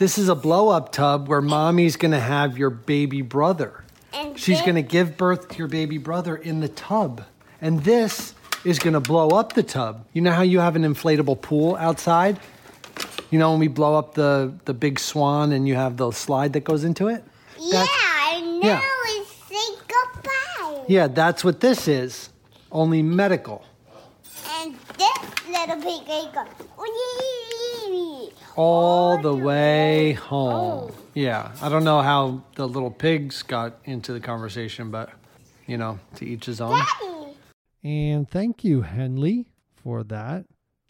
This is a blow up tub where mommy's gonna have your baby brother. And She's this- gonna give birth to your baby brother in the tub. And this is gonna blow up the tub. You know how you have an inflatable pool outside? You know when we blow up the, the big swan and you have the slide that goes into it? Yeah, I know. yeah. It's say goodbye. Yeah, that's what this is. Only medical. And this little pig goes. All the way home. Oh. Yeah, I don't know how the little pigs got into the conversation, but you know, to each his own. Daddy. And thank you, Henley, for that.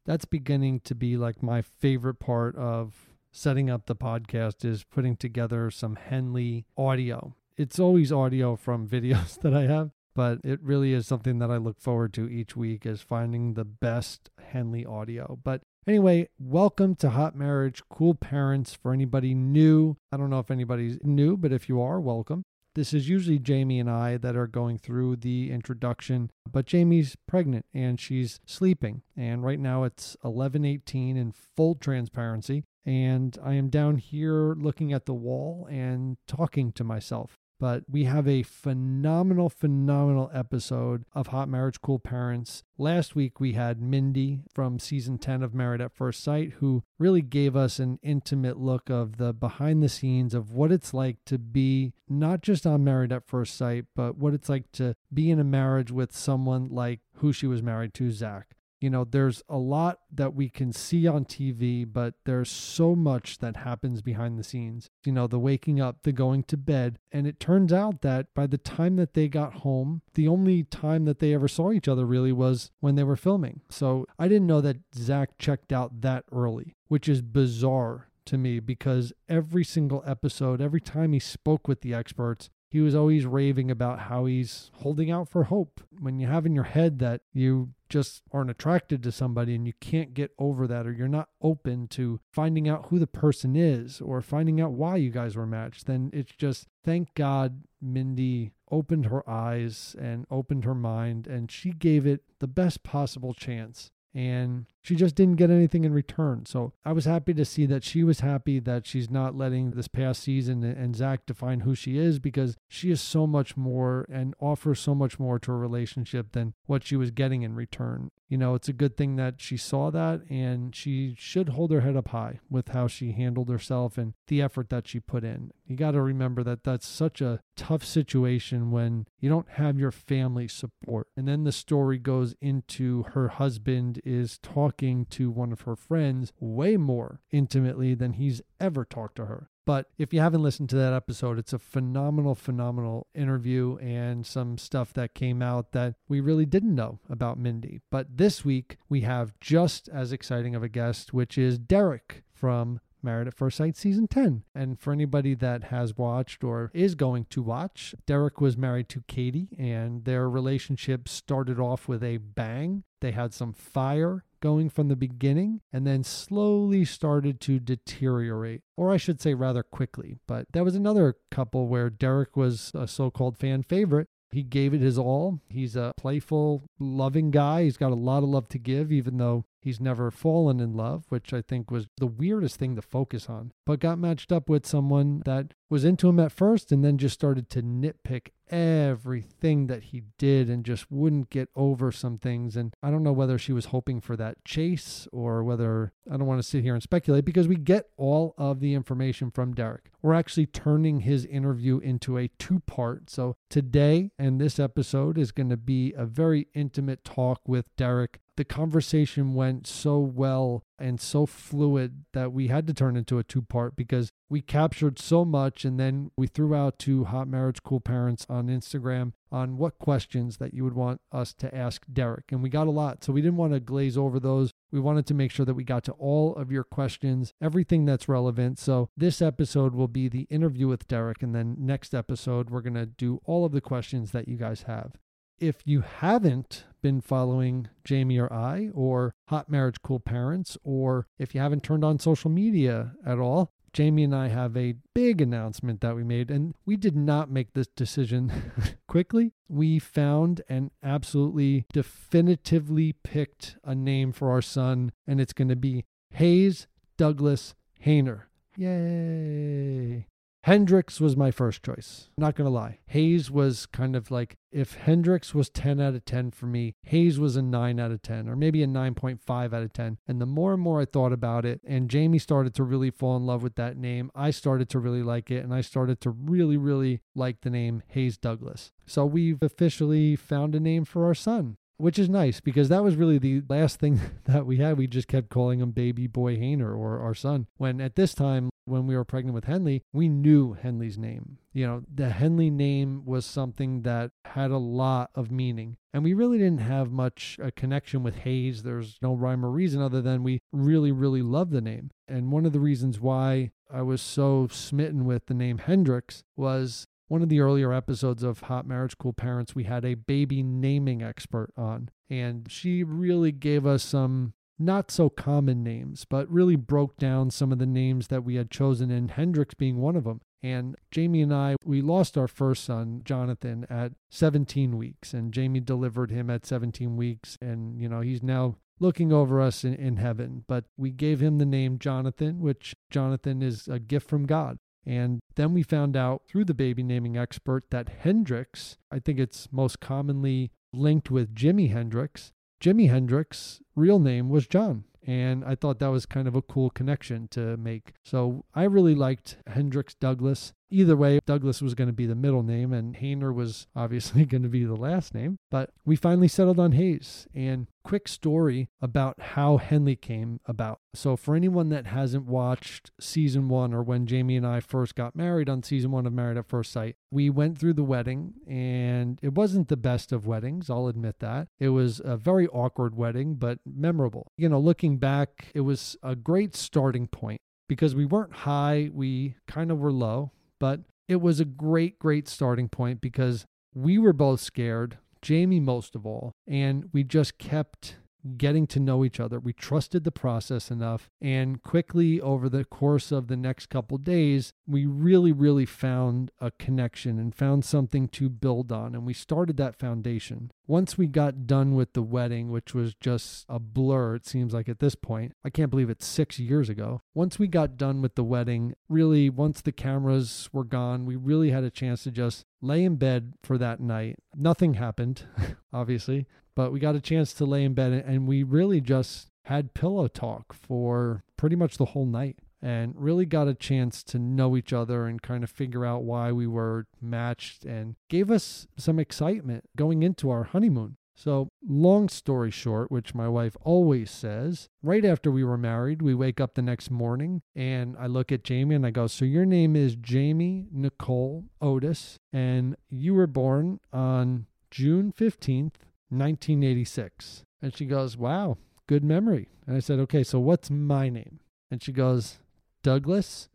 That's beginning to be like my favorite part of setting up the podcast is putting together some Henley audio. It's always audio from videos that I have, but it really is something that I look forward to each week is finding the best Henley audio. But Anyway, welcome to Hot Marriage Cool Parents. For anybody new, I don't know if anybody's new, but if you are, welcome. This is usually Jamie and I that are going through the introduction, but Jamie's pregnant and she's sleeping. And right now it's 11:18 in full transparency, and I am down here looking at the wall and talking to myself. But we have a phenomenal, phenomenal episode of Hot Marriage Cool Parents. Last week we had Mindy from season 10 of Married at First Sight, who really gave us an intimate look of the behind the scenes of what it's like to be not just on Married at First Sight, but what it's like to be in a marriage with someone like who she was married to, Zach. You know, there's a lot that we can see on TV, but there's so much that happens behind the scenes. You know, the waking up, the going to bed. And it turns out that by the time that they got home, the only time that they ever saw each other really was when they were filming. So I didn't know that Zach checked out that early, which is bizarre to me because every single episode, every time he spoke with the experts, he was always raving about how he's holding out for hope. When you have in your head that you just aren't attracted to somebody and you can't get over that, or you're not open to finding out who the person is or finding out why you guys were matched, then it's just thank God Mindy opened her eyes and opened her mind and she gave it the best possible chance. And she just didn't get anything in return. So I was happy to see that she was happy that she's not letting this past season and Zach define who she is because she is so much more and offers so much more to a relationship than what she was getting in return. You know, it's a good thing that she saw that and she should hold her head up high with how she handled herself and the effort that she put in. You got to remember that that's such a tough situation when you don't have your family support. And then the story goes into her husband is talking to one of her friends way more intimately than he's ever talked to her. But if you haven't listened to that episode, it's a phenomenal, phenomenal interview and some stuff that came out that we really didn't know about Mindy. But this week, we have just as exciting of a guest, which is Derek from Married at First Sight season 10. And for anybody that has watched or is going to watch, Derek was married to Katie and their relationship started off with a bang. They had some fire going from the beginning and then slowly started to deteriorate, or I should say rather quickly. But there was another couple where Derek was a so called fan favorite. He gave it his all. He's a playful, loving guy. He's got a lot of love to give, even though he's never fallen in love, which I think was the weirdest thing to focus on. But got matched up with someone that was into him at first and then just started to nitpick everything that he did and just wouldn't get over some things. And I don't know whether she was hoping for that chase or whether I don't want to sit here and speculate because we get all of the information from Derek. We're actually turning his interview into a two part. So today and this episode is going to be a very intimate talk with Derek the conversation went so well and so fluid that we had to turn into a two part because we captured so much and then we threw out to hot marriage cool parents on Instagram on what questions that you would want us to ask Derek. And we got a lot. So we didn't want to glaze over those. We wanted to make sure that we got to all of your questions everything that's relevant. So this episode will be the interview with Derek. And then next episode we're going to do all of the questions that you guys have if you haven't been following Jamie or I, or Hot Marriage Cool Parents, or if you haven't turned on social media at all, Jamie and I have a big announcement that we made, and we did not make this decision quickly. We found and absolutely definitively picked a name for our son, and it's going to be Hayes Douglas Hehner. Yay! Hendrix was my first choice. Not going to lie. Hayes was kind of like if Hendrix was 10 out of 10 for me, Hayes was a 9 out of 10 or maybe a 9.5 out of 10. And the more and more I thought about it and Jamie started to really fall in love with that name, I started to really like it and I started to really really like the name Hayes Douglas. So we've officially found a name for our son which is nice because that was really the last thing that we had. We just kept calling him baby boy Hehner or our son. When at this time, when we were pregnant with Henley, we knew Henley's name. You know, the Henley name was something that had a lot of meaning. And we really didn't have much a connection with Hayes. There's no rhyme or reason other than we really, really loved the name. And one of the reasons why I was so smitten with the name Hendrix was one of the earlier episodes of Hot Marriage Cool Parents, we had a baby naming expert on, and she really gave us some not so common names, but really broke down some of the names that we had chosen, and Hendrix being one of them. And Jamie and I, we lost our first son, Jonathan, at 17 weeks, and Jamie delivered him at 17 weeks. And, you know, he's now looking over us in, in heaven. But we gave him the name Jonathan, which Jonathan is a gift from God. And then we found out through the baby naming expert that Hendrix, I think it's most commonly linked with Jimi Hendrix. Jimi Hendrix' real name was John. And I thought that was kind of a cool connection to make. So I really liked Hendrix Douglas. Either way, Douglas was going to be the middle name and Hehner was obviously going to be the last name. But we finally settled on Hayes. And quick story about how Henley came about. So, for anyone that hasn't watched season one or when Jamie and I first got married on season one of Married at First Sight, we went through the wedding and it wasn't the best of weddings. I'll admit that. It was a very awkward wedding, but memorable. You know, looking back, it was a great starting point because we weren't high, we kind of were low but it was a great, great starting point because we were both scared, Jamie most of all, and we just kept getting to know each other. We trusted the process enough. And quickly over the course of the next couple days, we really, really found a connection and found something to build on. And we started that foundation. Once we got done with the wedding, which was just a blur, it seems like at this point, I can't believe it's six years ago. Once we got done with the wedding, really, once the cameras were gone, we really had a chance to just lay in bed for that night. Nothing happened, obviously, but we got a chance to lay in bed and we really just had pillow talk for pretty much the whole night and really got a chance to know each other and kind of figure out why we were matched and gave us some excitement going into our honeymoon. So, long story short, which my wife always says, right after we were married, we wake up the next morning and I look at Jamie and I go, So your name is Jamie Nicole Otis, and you were born on June 15th, 1986. And she goes, Wow, good memory. And I said, Okay, so what's my name? And she goes, Douglas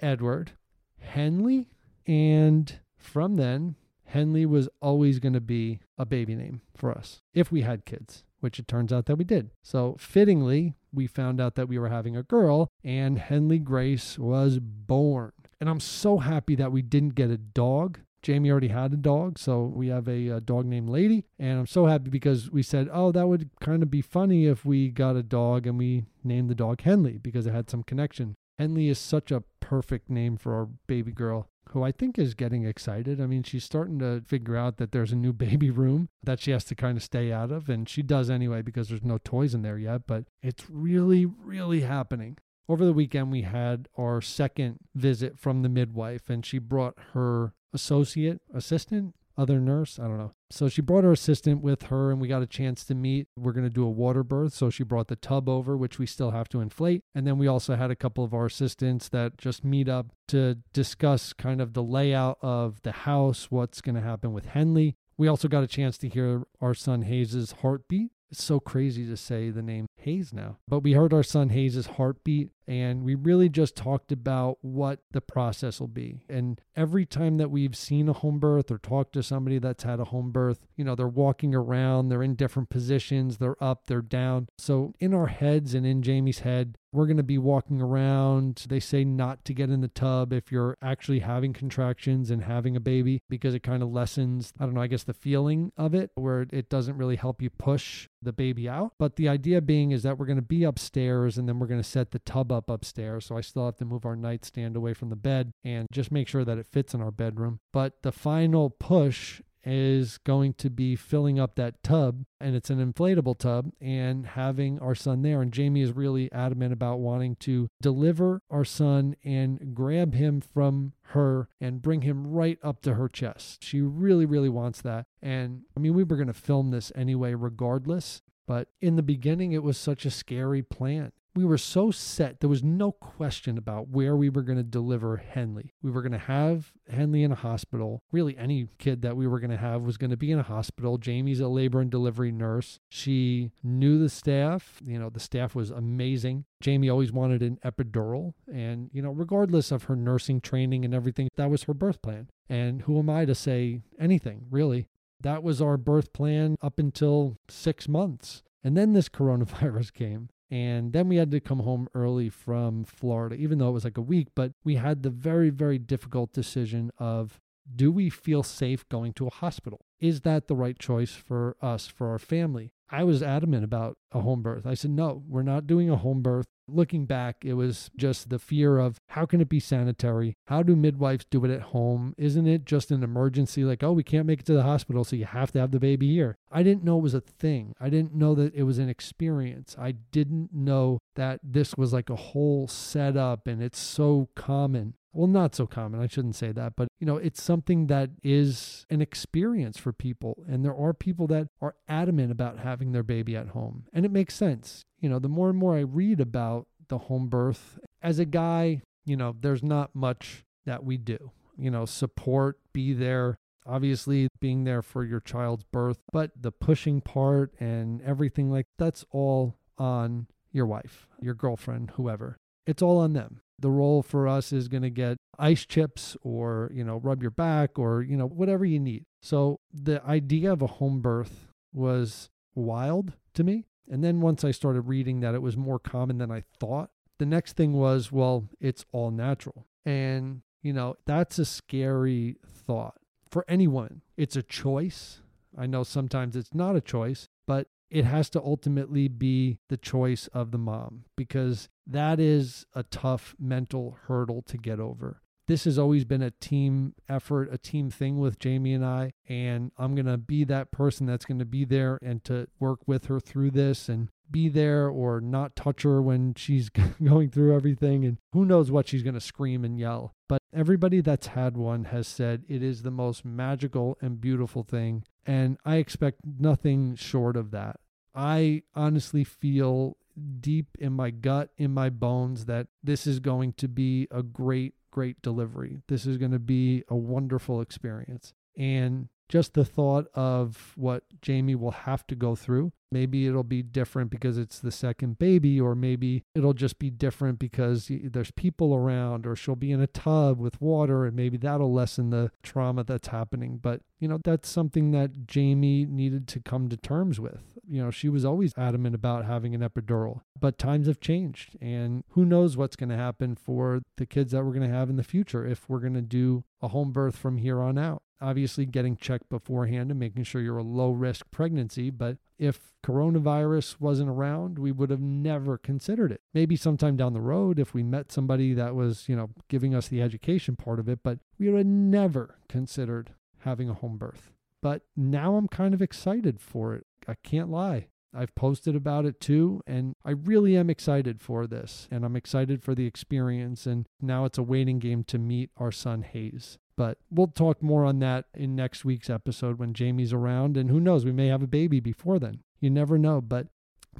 Edward Henley. And from then, Henley was always going to be a baby name for us if we had kids, which it turns out that we did. So, fittingly, we found out that we were having a girl, and Henley Grace was born. And I'm so happy that we didn't get a dog Jamie already had a dog, so we have a, a, dog named Lady. And I'm so happy because we said, oh, that would kind of be funny if we got a dog and we named the dog Henley because it had some connection. Henley is such a perfect name for our baby girl, who I think is getting excited. I mean, she's starting to figure out that there's a new baby room that she has to kind of stay out of, and she does anyway because there's no toys in there yet, but it's really, really happening. Over the weekend, we had our second visit from the midwife, and she brought her associate assistant other nurse. I don't know. So she brought her assistant with her and we got a chance to meet. We're going to do a water birth. So she brought the tub over, which we still have to inflate. And then we also had a couple of our assistants that just meet up to discuss kind of the layout of the house, what's going to happen with Henley. We also got a chance to hear our son Hayes's heartbeat. It's so crazy to say the name Hayes now. But we heard our son Hayes's heartbeat and we really just talked about what the process will be. And every time that we've seen a home birth or talked to somebody that's had a home birth, you know, they're walking around, they're in different positions, they're up, they're down. So in our heads and in Jamie's head, we're going to be walking around. They say not to get in the tub if you're actually having contractions and having a baby because it kind of lessens, I don't know, I guess the feeling of it where it doesn't really help you push the baby out. But the idea being is that we're going to be upstairs and then we're going to set the tub up upstairs. So I still have to move our nightstand away from the bed and just make sure that it fits in our bedroom. But the final push is going to be filling up that tub and it's an inflatable tub and having our son there and Jamie is really adamant about wanting to deliver our son and grab him from her and bring him right up to her chest. She really really wants that. And I mean we were going to film this anyway regardless, but in the beginning it was such a scary plan we were so set. There was no question about where we were going to deliver Henley. We were going to have Henley in a hospital. Really, any kid that we were going to have was going to be in a hospital. Jamie's a labor and delivery nurse. She knew the staff. You know, the staff was amazing. Jamie always wanted an epidural. And, you know, regardless of her nursing training and everything, that was her birth plan. And who am I to say anything, really? That was our birth plan up until six months. And then this coronavirus came. And then we had to come home early from Florida, even though it was like a week. But we had the very, very difficult decision of do we feel safe going to a hospital? Is that the right choice for us, for our family? I was adamant about a home birth. I said, no, we're not doing a home birth. Looking back, it was just the fear of how can it be sanitary? How do midwives do it at home? Isn't it just an emergency? Like, oh, we can't make it to the hospital, so you have to have the baby here. I didn't know it was a thing. I didn't know that it was an experience. I didn't know that this was like a whole setup and it's so common well not so common i shouldn't say that but you know it's something that is an experience for people and there are people that are adamant about having their baby at home and it makes sense. You know the more and more i read about the home birth as a guy you know there's not much that we do. You know support be there obviously being there for your child's birth but the pushing part and everything like that's all on your wife your girlfriend whoever. It's all on them the role for us is going to get ice chips or you know rub your back or you know whatever you need. So the idea of a home birth was wild to me. And then once i started reading that it was more common than i thought the next thing was well it's all natural. And you know that's a scary thought for anyone. It's a choice. I know sometimes it's not a choice but it has to ultimately be the choice of the mom because that is a tough mental hurdle to get over. This has always been a team effort, a team thing with Jamie and I. And I'm going to be that person that's going to be there and to work with her through this and be there or not touch her when she's going through everything. And who knows what she's going to scream and yell. But everybody that's had one has said it is the most magical and beautiful thing. And I expect nothing short of that. I honestly feel deep in my gut, in my bones, that this is going to be a great, great delivery. This is going to be a wonderful experience. And just the thought of what Jamie will have to go through. Maybe it'll be different because it's the second baby, or maybe it'll just be different because there's people around, or she'll be in a tub with water, and maybe that'll lessen the trauma that's happening. But, you know, that's something that Jamie needed to come to terms with. You know, she was always adamant about having an epidural, but times have changed, and who knows what's going to happen for the kids that we're going to have in the future if we're going to do a home birth from here on out obviously getting checked beforehand and making sure you're a low risk pregnancy. But if coronavirus wasn't around, we would have never considered it. Maybe sometime down the road, if we met somebody that was, you know, giving us the education part of it, but we would have never considered having a home birth. But now I'm kind of excited for it. I can't lie. I've posted about it too, and I really am excited for this, and I'm excited for the experience. And now it's a waiting game to meet our son Hayes. But we'll talk more on that in next week's episode when Jamie's around. And who knows, we may have a baby before then. You never know. But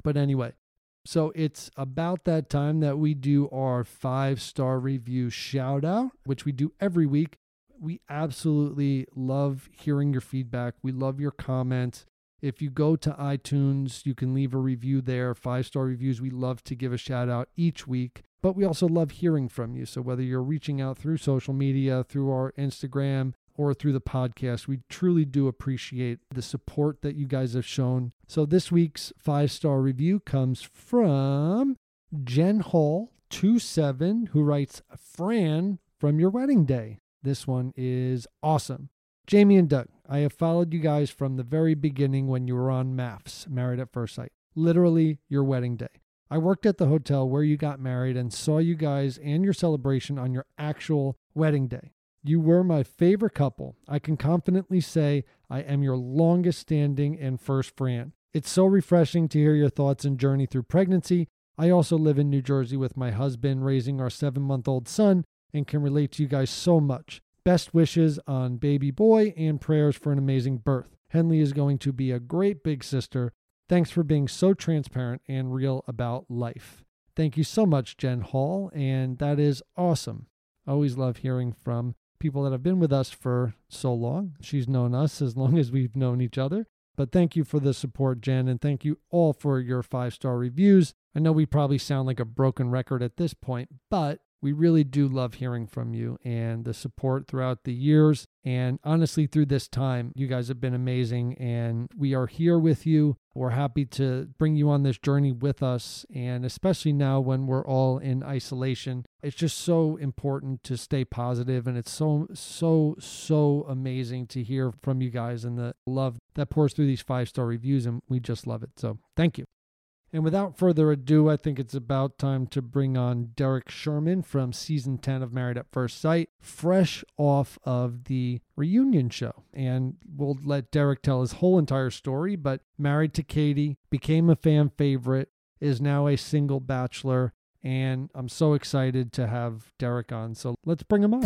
but anyway, so it's about that time that we do our five star review shout out, which we do every week. We absolutely love hearing your feedback. We love your comments. If you go to iTunes, you can leave a review there, five star reviews. We love to give a shout out each week, but we also love hearing from you. So whether you're reaching out through social media, through our Instagram, or through the podcast, we truly do appreciate the support that you guys have shown. So this week's five star review comes from Jen Hall 27, who writes, Fran from your wedding day. This one is awesome. Jamie and Doug, I have followed you guys from the very beginning when you were on MAFS, Married at First Sight, literally your wedding day. I worked at the hotel where you got married and saw you guys and your celebration on your actual wedding day. You were my favorite couple. I can confidently say I am your longest standing and first friend. It's so refreshing to hear your thoughts and journey through pregnancy. I also live in New Jersey with my husband, raising our seven month old son, and can relate to you guys so much. Best wishes on baby boy and prayers for an amazing birth. Henley is going to be a great big sister. Thanks for being so transparent and real about life. Thank you so much, Jen Hall, and that is awesome. Always love hearing from people that have been with us for so long. She's known us as long as we've known each other. But thank you for the support, Jen, and thank you all for your five star reviews. I know we probably sound like a broken record at this point, but we really do love hearing from you and the support throughout the years. And honestly, through this time, you guys have been amazing. And we are here with you. We're happy to bring you on this journey with us. And especially now when we're all in isolation, it's just so important to stay positive. And it's so, so, so amazing to hear from you guys and the love that pours through these five star reviews. And we just love it. So thank you. And without further ado, I think it's about time to bring on Derek Sherman from season 10 of Married at First Sight, fresh off of the reunion show. And we'll let Derek tell his whole entire story, but married to Katie, became a fan favorite, is now a single bachelor. And I'm so excited to have Derek on. So let's bring him on.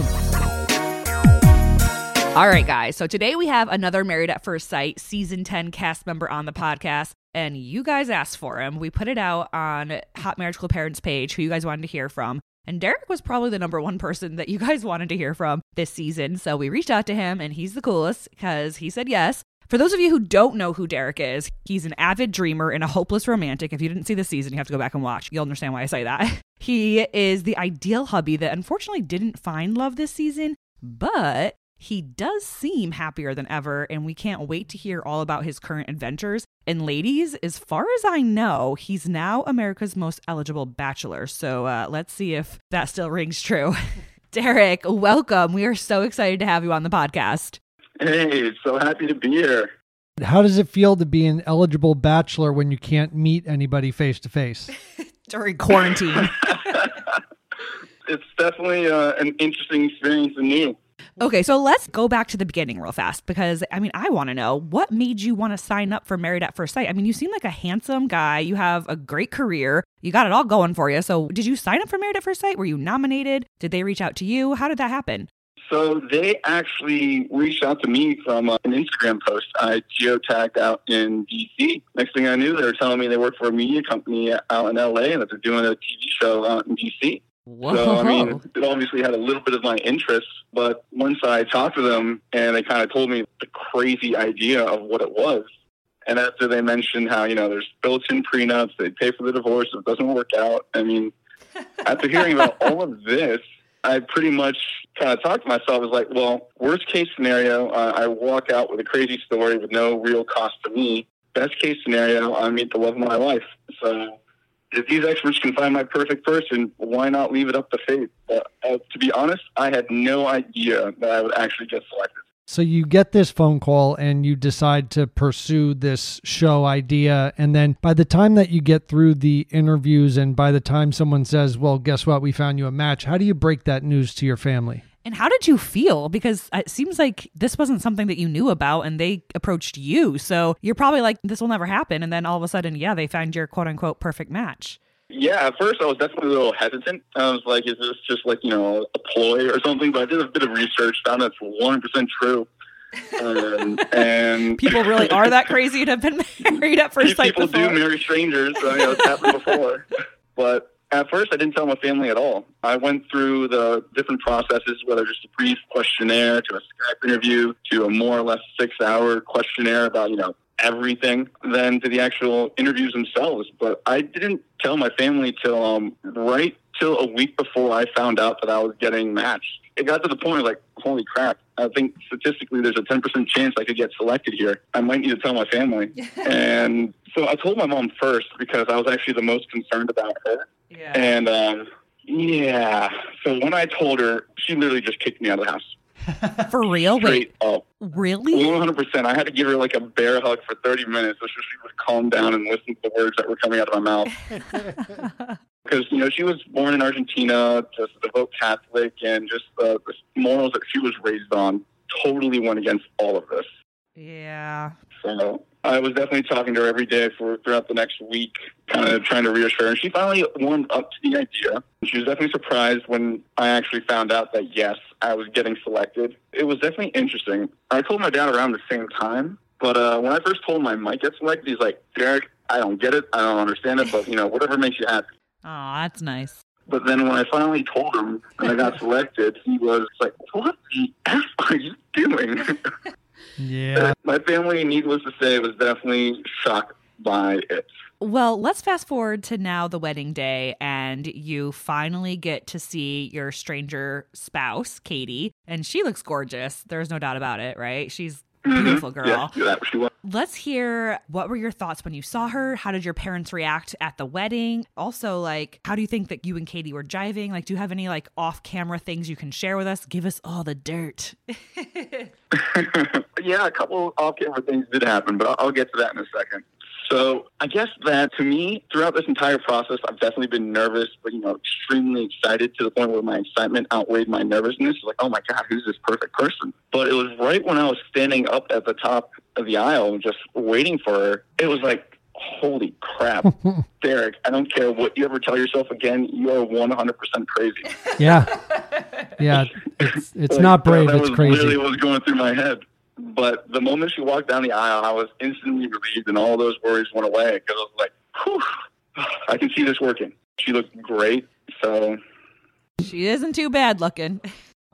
All right, guys. So today we have another Married at First Sight season 10 cast member on the podcast. And you guys asked for him. We put it out on Hot Marriage Cool Parents page, who you guys wanted to hear from. And Derek was probably the number one person that you guys wanted to hear from this season. So we reached out to him, and he's the coolest because he said yes. For those of you who don't know who Derek is, he's an avid dreamer and a hopeless romantic. If you didn't see the season, you have to go back and watch. You'll understand why I say that. He is the ideal hubby that unfortunately didn't find love this season, but he does seem happier than ever, and we can't wait to hear all about his current adventures. And ladies, as far as I know, he's now America's most eligible bachelor. So uh, let's see if that still rings true. Derek, welcome. We are so excited to have you on the podcast. Hey, so happy to be here. How does it feel to be an eligible bachelor when you can't meet anybody face to face? During quarantine. it's definitely uh, an interesting experience and new. Okay, so let's go back to the beginning real fast because I mean, I want to know what made you want to sign up for Married at First Sight? I mean, you seem like a handsome guy. You have a great career. You got it all going for you. So, did you sign up for Married at First Sight? Were you nominated? Did they reach out to you? How did that happen? So they actually reached out to me from uh, an Instagram post I geotagged out in DC. Next thing I knew, they were telling me they work for a media company out in LA and that they're doing a TV show out in DC. Whoa. So, I mean, it obviously had a little bit of my interest, but once I talked to them and they kind of told me the crazy idea of what it was, and after they mentioned how, you know, there's built in prenups, they pay for the divorce if it doesn't work out. I mean, after hearing about all of this, I pretty much kind of talked to myself. as like, well, worst case scenario, uh, I walk out with a crazy story with no real cost to me. Best case scenario, I meet the love of my life. So if these experts can find my perfect person, why not leave it up to fate? Uh, uh, to be honest, I had no idea that I would actually get selected. So you get this phone call and you decide to pursue this show idea. And then by the time that you get through the interviews and by the time someone says, well, guess what? We found you a match. How do you break that news to your family? And how did you feel? Because it seems like this wasn't something that you knew about and they approached you. So you're probably like, this will never happen. And then all of a sudden, yeah, they found your quote unquote perfect match. Yeah, at first I was definitely a little hesitant. I was like, is this just like, you know, a ploy or something? But I did a bit of research, found it's 100% true. Um, and People really are that crazy to have been married at first sight people before. do marry strangers. I mean, it's happened before. But at first, I didn't tell my family at all. I went through the different processes, whether just a brief questionnaire to a Skype interview to a more or less six-hour questionnaire about, you know, everything, then to the actual interviews themselves. But I didn't tell my family till um, right till a week before I found out that I was getting matched. It got to the point like, holy crap! I think statistically there's a 10% chance I could get selected here. I might need to tell my family. and so I told my mom first because I was actually the most concerned about her. Yeah. And um, yeah, so when I told her, she literally just kicked me out of the house. For real? Wait, Straight up. really? 100%. I had to give her like a bear hug for 30 minutes so she would calm down and listen to the words that were coming out of my mouth. Because, you know, she was born in Argentina, just a devout Catholic, and just the, the morals that she was raised on totally went against all of this. Yeah. So I was definitely talking to her every day for throughout the next week, kind of trying to reassure her. And she finally warmed up to the idea. She was definitely surprised when I actually found out that yes, I was getting selected. It was definitely interesting. I told my dad around the same time, but uh, when I first told him I might get selected, he's like, Derek, I don't get it. I don't understand it, but you know, whatever makes you happy. Oh, that's nice. But then when I finally told him and I got selected, he was like, "What the f are you doing?" Yeah. My family, needless to say, was definitely shocked by it. Well, let's fast forward to now the wedding day, and you finally get to see your stranger spouse, Katie, and she looks gorgeous. There's no doubt about it, right? She's a beautiful girl. Mm-hmm. Yeah, that she was. Let's hear what were your thoughts when you saw her? How did your parents react at the wedding? Also, like, how do you think that you and Katie were jiving? Like, do you have any like off camera things you can share with us? Give us all the dirt. yeah, a couple off-camera things did happen, but I'll, I'll get to that in a second. So I guess that to me, throughout this entire process, I've definitely been nervous, but you know, extremely excited to the point where my excitement outweighed my nervousness. Like, oh my god, who's this perfect person? But it was right when I was standing up at the top of the aisle, and just waiting for her. It was like, holy crap, Derek! I don't care what you ever tell yourself again. You are one hundred percent crazy. Yeah. Yeah. It's it's Like, not brave, That it's was literally crazy. what was going through my head. But the moment she walked down the aisle, I was instantly relieved, and all those worries went away because I was like, Whew, I can see this working. She looked great. So she isn't too bad looking.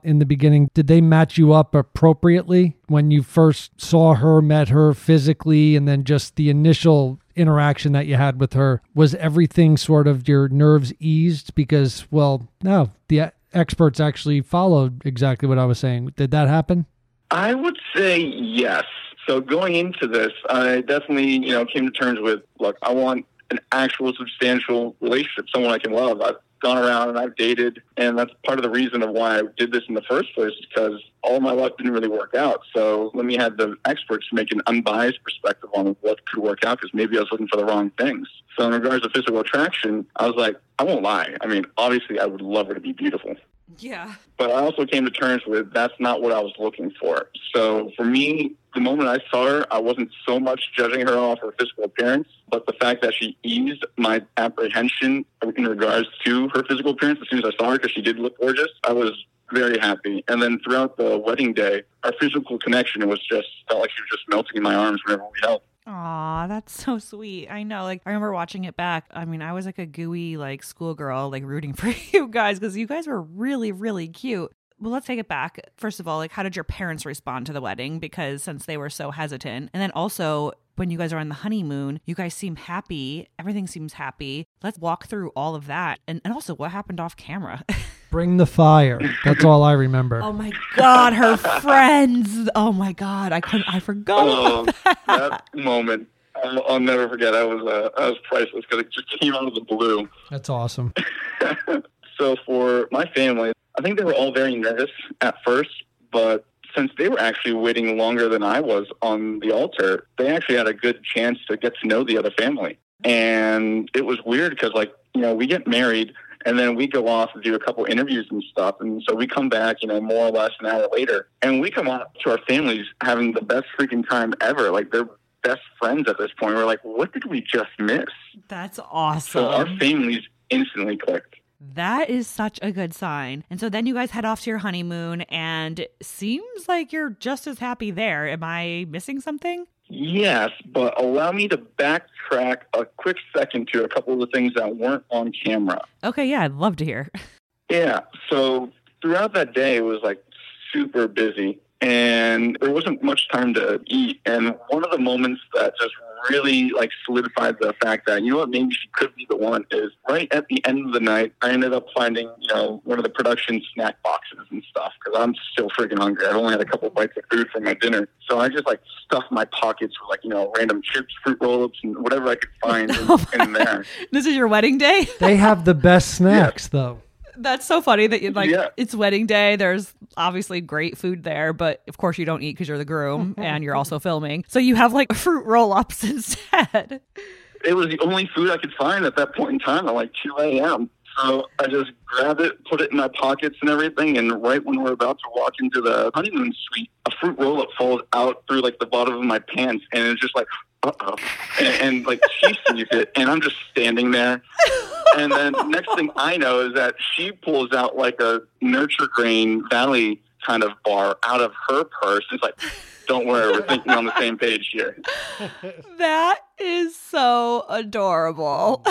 In the beginning, did they match you up appropriately when you first saw her, met her physically, and then just the initial interaction that you had with her? Was everything sort of your nerves eased? Because, well, no, the experts actually followed exactly what I was saying. Did that happen? I would say yes. So going into this, I definitely, you know, came to terms with, look, I want an actual substantial relationship, someone I can love. I've gone around and I've dated, and that's part of the reason of why I did this in the first place, because all my luck didn't really work out. So let me have the experts make an unbiased perspective on what could work out, because maybe I was looking for the wrong things. So in regards to physical attraction, I was like, I won't lie. I mean, obviously, I would love her to be beautiful Yeah. but I also came to terms with that's not what I was looking for. So for me, the moment I saw her, I wasn't so much judging her off her physical appearance, but the fact that she eased my apprehension in regards to her physical appearance as soon as I saw her, because she did look gorgeous, I was very happy. And then throughout the wedding day, our physical connection was just felt like she was just melting in my arms whenever we held. Aw, that's so sweet. I know. Like, I remember watching it back. I mean, I was like a gooey, like, schoolgirl, like, rooting for you guys because you guys were really, really cute. Well, let's take it back. First of all, like, how did your parents respond to the wedding? Because since they were so hesitant. And then also, when you guys are on the honeymoon, you guys seem happy. Everything seems happy. Let's walk through all of that. And, and also, what happened off camera? Bring the fire. That's all I remember. oh my God, her friends. Oh my God. I couldn't, I forgot. Oh, about that. that moment. I'll, I'll never forget. I was uh, I was priceless because it just came out of the blue. That's awesome. so for my family, I think they were all very nervous at first, but since they were actually waiting longer than I was on the altar, they actually had a good chance to get to know the other family. And it was weird because, like, you know, we get married and then we go off and do a couple interviews and stuff. And so we come back, you know, more or less an hour later, and we come out to our families having the best freaking time ever. Like, they're best friends at this point. We're like, what did we just miss? That's awesome. So our families instantly clicked. That is such a good sign. And so then you guys head off to your honeymoon, and seems like you're just as happy there. Am I missing something? Yes, but allow me to backtrack a quick second to a couple of the things that weren't on camera. Okay, yeah, I'd love to hear. Yeah, so throughout that day, it was like super busy and there wasn't much time to eat. And one of the moments that just really like solidified the fact that, you know what, maybe she could be the one is right at the end of the night, I ended up finding, you know, one of the production snack boxes and stuff because I'm still freaking hungry. I've only had a couple bites of food for my dinner. So I just like stuffed my pockets with like, you know, random chips, fruit roll ups, and whatever I could find Oh in, in there. This is your wedding day? They have the best snacks, though. That's so funny that you like Yeah. it's wedding day. There's obviously great food there, but of course you don't eat because you're the groom mm-hmm. and you're also filming. So you have like fruit roll ups instead. it was the only food I could find at that point in time at like 2 a.m. So I just grabbed it, put it in my pockets and everything, and right when we're about to walk into the honeymoon suite, a fruit roll up falls out through like the bottom of my pants, and it's just like, uh oh. And, and like she sees it, and I'm just standing there. And then next thing I know is that she pulls out like a Nurture Grain Valley kind of bar out of her purse. It's like, don't worry, we're thinking on the same page here. That is so adorable.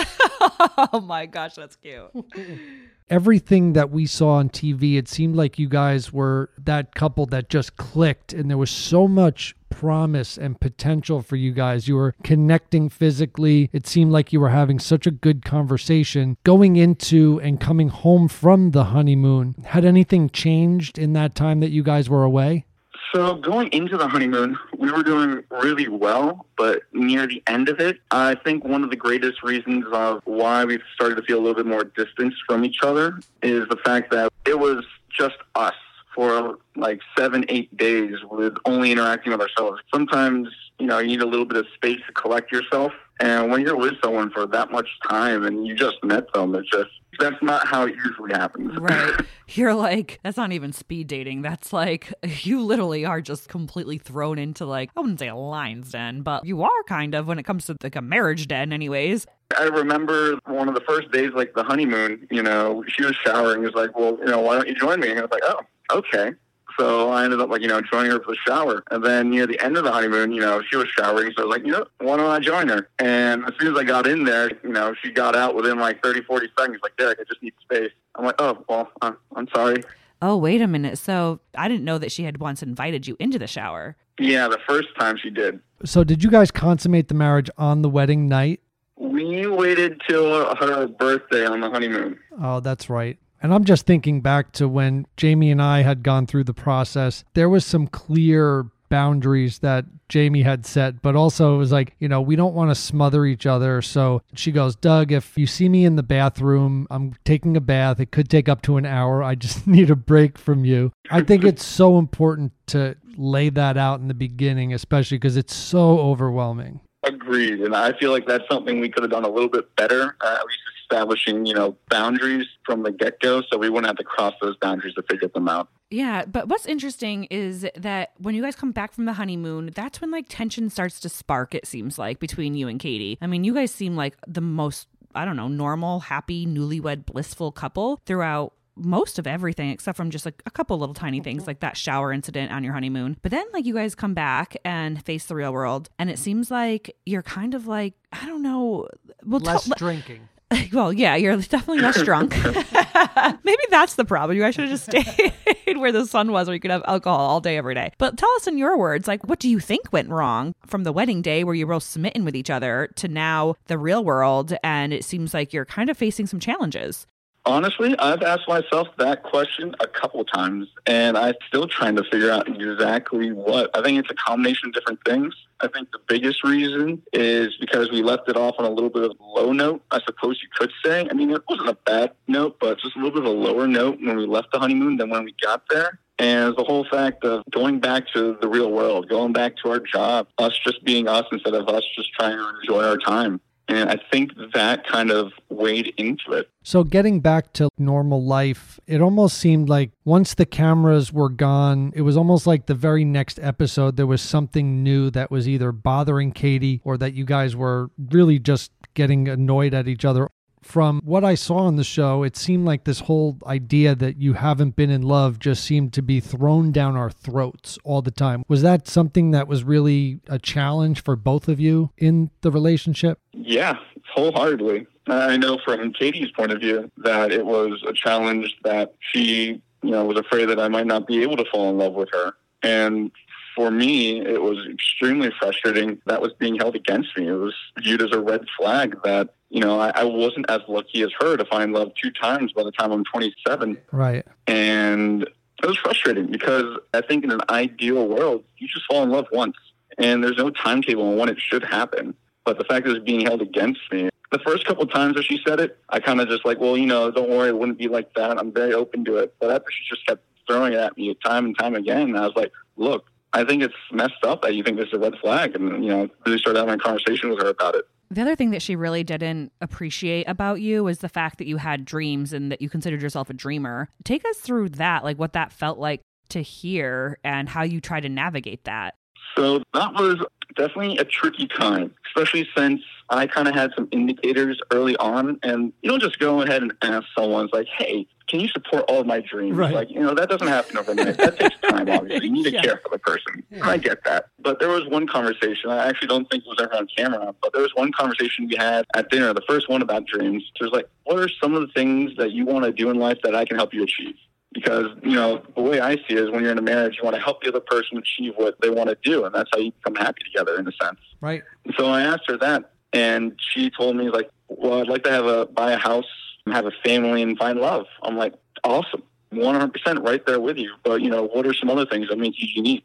oh my gosh, that's cute. Everything that we saw on TV, it seemed like you guys were that couple that just clicked, and there was so much promise and potential for you guys. You were connecting physically. It seemed like you were having such a good conversation going into and coming home from the honeymoon. Had anything changed in that time that you guys were away? So going into the honeymoon, we were doing really well, but near the end of it, I think one of the greatest reasons of why we've started to feel a little bit more distance from each other is the fact that it was just us for like seven, eight days with only interacting with ourselves. Sometimes, you know, you need a little bit of space to collect yourself. And when you're with someone for that much time and you just met them, it's just, that's not how it usually happens. Right. You're like, that's not even speed dating. That's like, you literally are just completely thrown into like, I wouldn't say a lion's den, but you are kind of when it comes to like a marriage den, anyways. I remember one of the first days, like the honeymoon, you know, she was showering. He was like, well, you know, why don't you join me? And I was like, oh, okay. So I ended up like, you know, joining her for the shower. And then near the end of the honeymoon, you know, she was showering. So I was like, you know, why don't I join her? And as soon as I got in there, you know, she got out within like 30, 40 seconds. Like, Derek, I just need space. I'm like, oh, well, I'm, I'm sorry. Oh, wait a minute. So I didn't know that she had once invited you into the shower. Yeah, the first time she did. So, did you guys consummate the marriage on the wedding night? We waited till her birthday on the honeymoon. Oh, that's right. And I'm just thinking back to when Jamie and I had gone through the process. There was some clear boundaries that Jamie had set, but also it was like, you know, we don't want to smother each other. So she goes, Doug, if you see me in the bathroom, I'm taking a bath. It could take up to an hour. I just need a break from you. I think it's so important to lay that out in the beginning, especially because it's so overwhelming. Agreed, and I feel like that's something we could have done a little bit better. Uh, at least establishing, you know, boundaries from the get go, so we wouldn't have to cross those boundaries to figure them out. Yeah, but what's interesting is that when you guys come back from the honeymoon, that's when like tension starts to spark, it seems like, between you and Katie. I mean, you guys seem like the most, I don't know, normal, happy, newlywed, blissful couple throughout most of everything except from just like a couple little tiny things like that shower incident on your honeymoon. But then like you guys come back and face the real world and it seems like you're kind of like I don't know, well Less tell- drinking. well, yeah, you're definitely less drunk. Maybe that's the problem. You guys should have just stayed where the sun was, where you could have alcohol all day, every day. But tell us in your words, like, what do you think went wrong from the wedding day where you were both smitten with each other to now the real world? And it seems like you're kind of facing some challenges. Honestly, I've asked myself that question a couple times, and I'm still trying to figure out exactly what. I think it's a combination of different things. I think the biggest reason is because we left it off on a little bit of a low note, I suppose you could say. I mean, it wasn't a bad note, but just a little bit of a lower note when we left the honeymoon than when we got there. And the whole fact of going back to the real world, going back to our job, us just being us instead of us just trying to enjoy our time. And I think that kind of weighed into it. So, getting back to normal life, it almost seemed like once the cameras were gone, it was almost like the very next episode, there was something new that was either bothering Katie or that you guys were really just getting annoyed at each other. From what I saw on the show, it seemed like this whole idea that you haven't been in love just seemed to be thrown down our throats all the time. Was that something that was really a challenge for both of you in the relationship? Yeah, wholeheartedly. I know from Katie's point of view that it was a challenge that she, you know, was afraid that I might not be able to fall in love with her. And for me, it was extremely frustrating that was being held against me. It was viewed as a red flag that, you know, I, I wasn't as lucky as her to find love two times by the time I'm 27. Right. And it was frustrating because I think in an ideal world, you just fall in love once and there's no timetable on when it should happen. But the fact that it's being held against me, the first couple of times that she said it, I kind of just like, well, you know, don't worry, it wouldn't be like that. I'm very open to it. But after she just kept throwing it at me time and time again, I was like, look, I think it's messed up that you think this is a red flag. And, you know, really started having a conversation with her about it. The other thing that she really didn't appreciate about you was the fact that you had dreams and that you considered yourself a dreamer. Take us through that, like what that felt like to hear and how you try to navigate that. So that was definitely a tricky time, especially since I kind of had some indicators early on. And you don't just go ahead and ask someone, it's like, hey, can you support all of my dreams? Right. Like, you know, that doesn't happen overnight. that takes time, obviously. You need to Yeah. care for the person. I get that. But there was one conversation, I actually don't think it was ever on camera, but there was one conversation we had at dinner, the first one about dreams. It was like, what are some of the things that you want to do in life that I can help you achieve? Because, you know, the way I see it is when you're in a marriage, you want to help the other person achieve what they want to do. And that's how you become happy together, in a sense. Right. So I asked her that, and she told me like, "Well, I'd like to have a buy a house, have a family, and find love." I'm like, "Awesome, 100 percent right there with you." But you know, what are some other things that make you unique?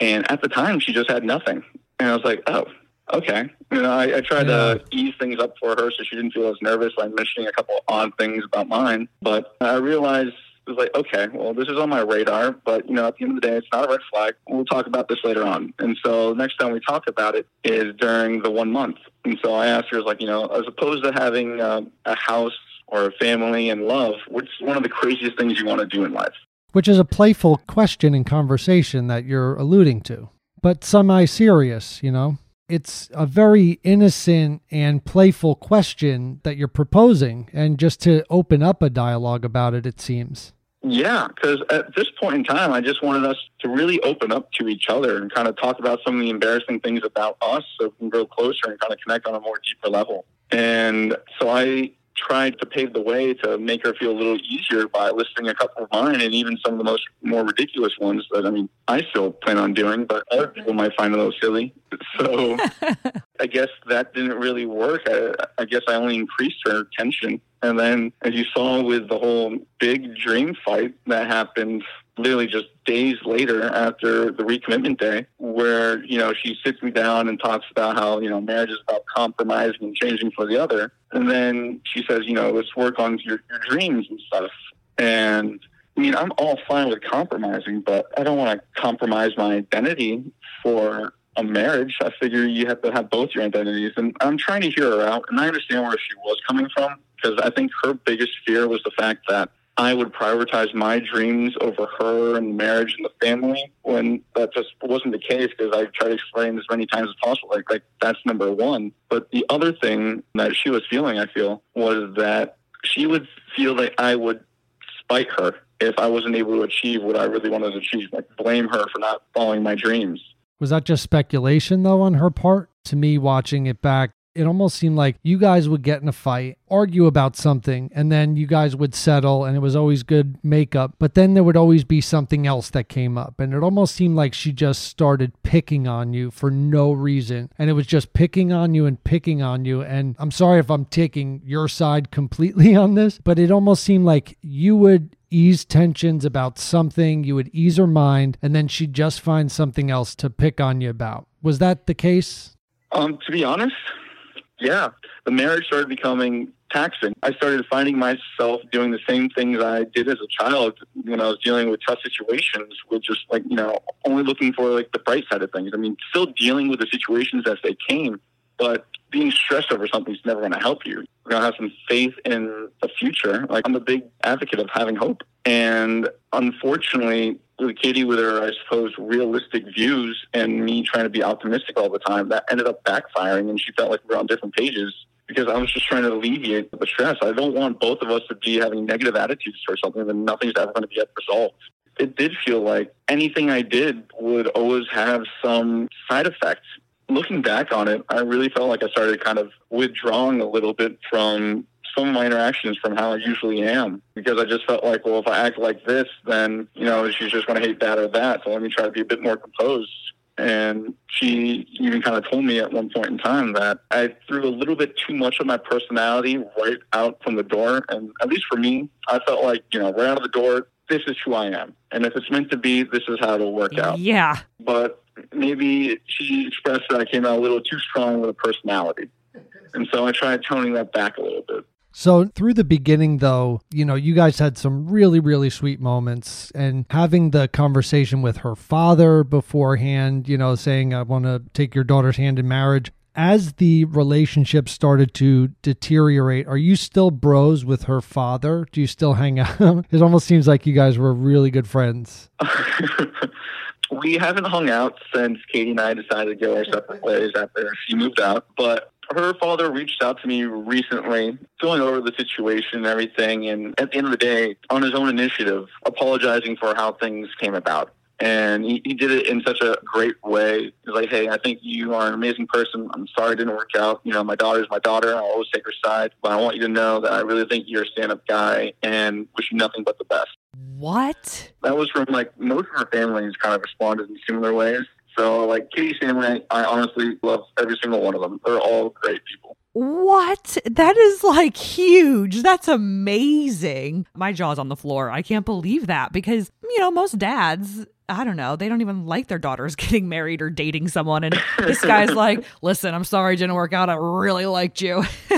And at the time, she just had nothing, and I was like, "Oh, okay." You know, I, I tried to ease things up for her so she didn't feel as nervous by mentioning a couple odd things about mine. But I realized was like, okay, well, this is on my radar, but you know, at the end of the day, it's not a red flag. We'll talk about this later on. And so next time we talk about it is during the one month. And so I asked her, like, you know, as opposed to having uh, a house or a family and love, what's one of the craziest things you want to do in life? Which is a playful question and conversation that you're alluding to, but semi serious, you know? It's a very innocent and playful question that you're proposing, and just to open up a dialogue about it, it seems. Yeah, because at this point in time, I just wanted us to really open up to each other and kind of talk about some of the embarrassing things about us so we can grow closer and kind of connect on a more deeper level. And so I tried to pave the way to make her feel a little easier by listing a couple of mine and even some of the most more ridiculous ones that I mean I still plan on doing, but other people might find a little silly. So I guess that didn't really work. I, I guess I only increased her tension. And then, as you saw with the whole big dream fight that happened literally just days later after the recommitment day, where, you know, she sits me down and talks about how, you know, marriage is about compromising and changing for the other. And then she says, you know, let's work on your, your dreams and stuff. And I mean, I'm all fine with compromising, but I don't want to compromise my identity for a marriage. I figure you have to have both your identities. And I'm trying to hear her out. And I understand where she was coming from because I think her biggest fear was the fact that I would prioritize my dreams over her and marriage and the family when that just wasn't the case because I tried to explain as many times as possible. Like, like that's number one. But the other thing that she was feeling, I feel, was that she would feel that I would spite her if I wasn't able to achieve what I really wanted to achieve, like blame her for not following my dreams. Was that just speculation, though, on her part? To me, watching it back, it almost seemed like you guys would get in a fight, argue about something, and then you guys would settle, and it was always good makeup. But then there would always be something else that came up. And it almost seemed like she just started picking on you for no reason. And it was just picking on you and picking on you. And I'm sorry if I'm taking your side completely on this, but it almost seemed like you would ease tensions about something, you would ease her mind, and then she'd just find something else to pick on you about. Was that the case? Um, to be honest, yeah, the marriage started becoming taxing. I started finding myself doing the same things I did as a child when I was dealing with tough situations, with just like, you know, only looking for like the bright side of things. I mean, still dealing with the situations as they came, but being stressed over something is never going to help you. We're going to have some faith in the future. Like I'm a big advocate of having hope. And unfortunately, with Katie, with her, I suppose, realistic views and me trying to be optimistic all the time, that ended up backfiring. And she felt like we were on different pages because I was just trying to alleviate the stress. I don't want both of us to be having negative attitudes towards something that nothing's ever going to get resolved. It did feel like anything I did would always have some side effects. Looking back on it, I really felt like I started kind of withdrawing a little bit from some of my interactions from how I usually am because I just felt like, well, if I act like this, then, you know, she's just going to hate that or that. So let me try to be a bit more composed. And she even kind of told me at one point in time that I threw a little bit too much of my personality right out from the door. And at least for me, I felt like, you know, right out of the door, this is who I am. And if it's meant to be, this is how it'll work out. Yeah. But maybe she expressed that I came out a little too strong with a personality. And so I tried toning that back a little bit. So through the beginning though, you know, you guys had some really really sweet moments and having the conversation with her father beforehand, you know, saying I want to take your daughter's hand in marriage. As the relationship started to deteriorate, are you still bros with her father? Do you still hang out? it almost seems like you guys were really good friends. we haven't hung out since Katie and I decided to go our separate ways after she moved out, but her father reached out to me recently, going over the situation and everything, and at the end of the day, on his own initiative, apologizing for how things came about. And he, he did it in such a great way. He's like, hey, I think you are an amazing person. I'm sorry it didn't work out. You know, my daughter's my daughter. I'll always take her side. But I want you to know that I really think you're a stand up guy and wish you nothing but the best. What? That was from like most of her families kind of responded in similar ways. So, like Katie's family, I honestly love every single one of them. They're all great people. What? That is like huge. That's amazing. My jaw's on the floor. I can't believe that because, you know, most dads, I don't know, they don't even like their daughters getting married or dating someone. And this guy's like, listen, I'm sorry it didn't work out. I really liked you.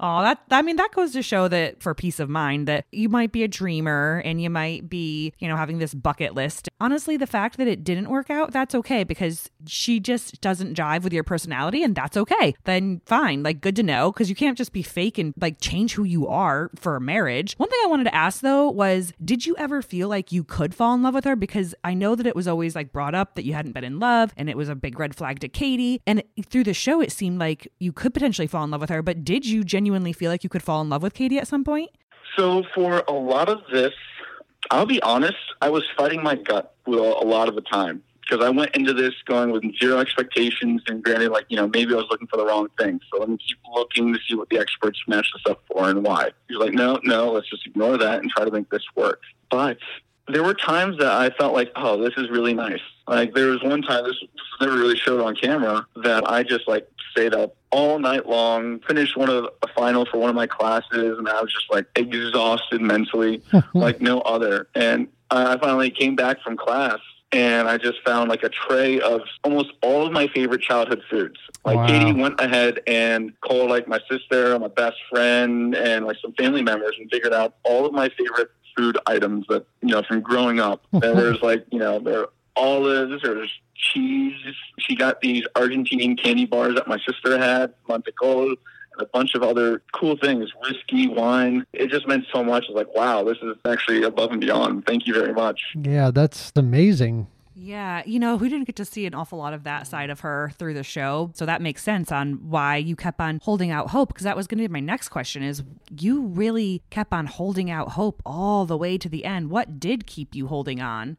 oh, that, I mean, that goes to show that for peace of mind, that you might be a dreamer and you might be, you know, having this bucket list. Honestly, the fact that it didn't work out, that's okay because she just doesn't jive with your personality and that's okay. Then fine, like good to know because you can't just be fake and like change who you are for a marriage. One thing I wanted to ask though was, did you ever feel like you could fall in love with her? Because I know that it was always like brought up that you hadn't been in love and it was a big red flag to Katie. And through the show, it seemed like you could potentially fall in love with her. But did you genuinely feel like you could fall in love with Katie at some point? So, for a lot of this, I'll be honest, I was fighting my gut a, lot of the time because I went into this going with zero expectations and granted, like, you know, maybe I was looking for the wrong thing. So let me keep looking to see what the experts match this up for and why. You're like, no, no, let's just ignore that and try to make this work. But there were times that I felt like, oh, this is really nice. Like there was one time, this, never really showed on camera, that I just like stayed up all night long, finished one of a final for one of my classes, and I was just like exhausted mentally, like no other. And I finally came back from class and I just found like a tray of almost all of my favorite childhood foods. Like Wow. Katie went ahead and called like my sister, my best friend, and like some family members, and figured out all of my favorite food items that you know from growing up. There's like you know there are olives, there's cheese. She got these Argentinian candy bars that my sister had, Mantecol. and A bunch of other cool things, whiskey, wine. It just meant so much. It's like, wow, this is actually above and beyond. Thank you very much. Yeah, that's amazing. Yeah, you know, we didn't get to see an awful lot of that side of her through the show. So that makes sense on why you kept on holding out hope because that was going to be my next question is you really kept on holding out hope all the way to the end. What did keep you holding on?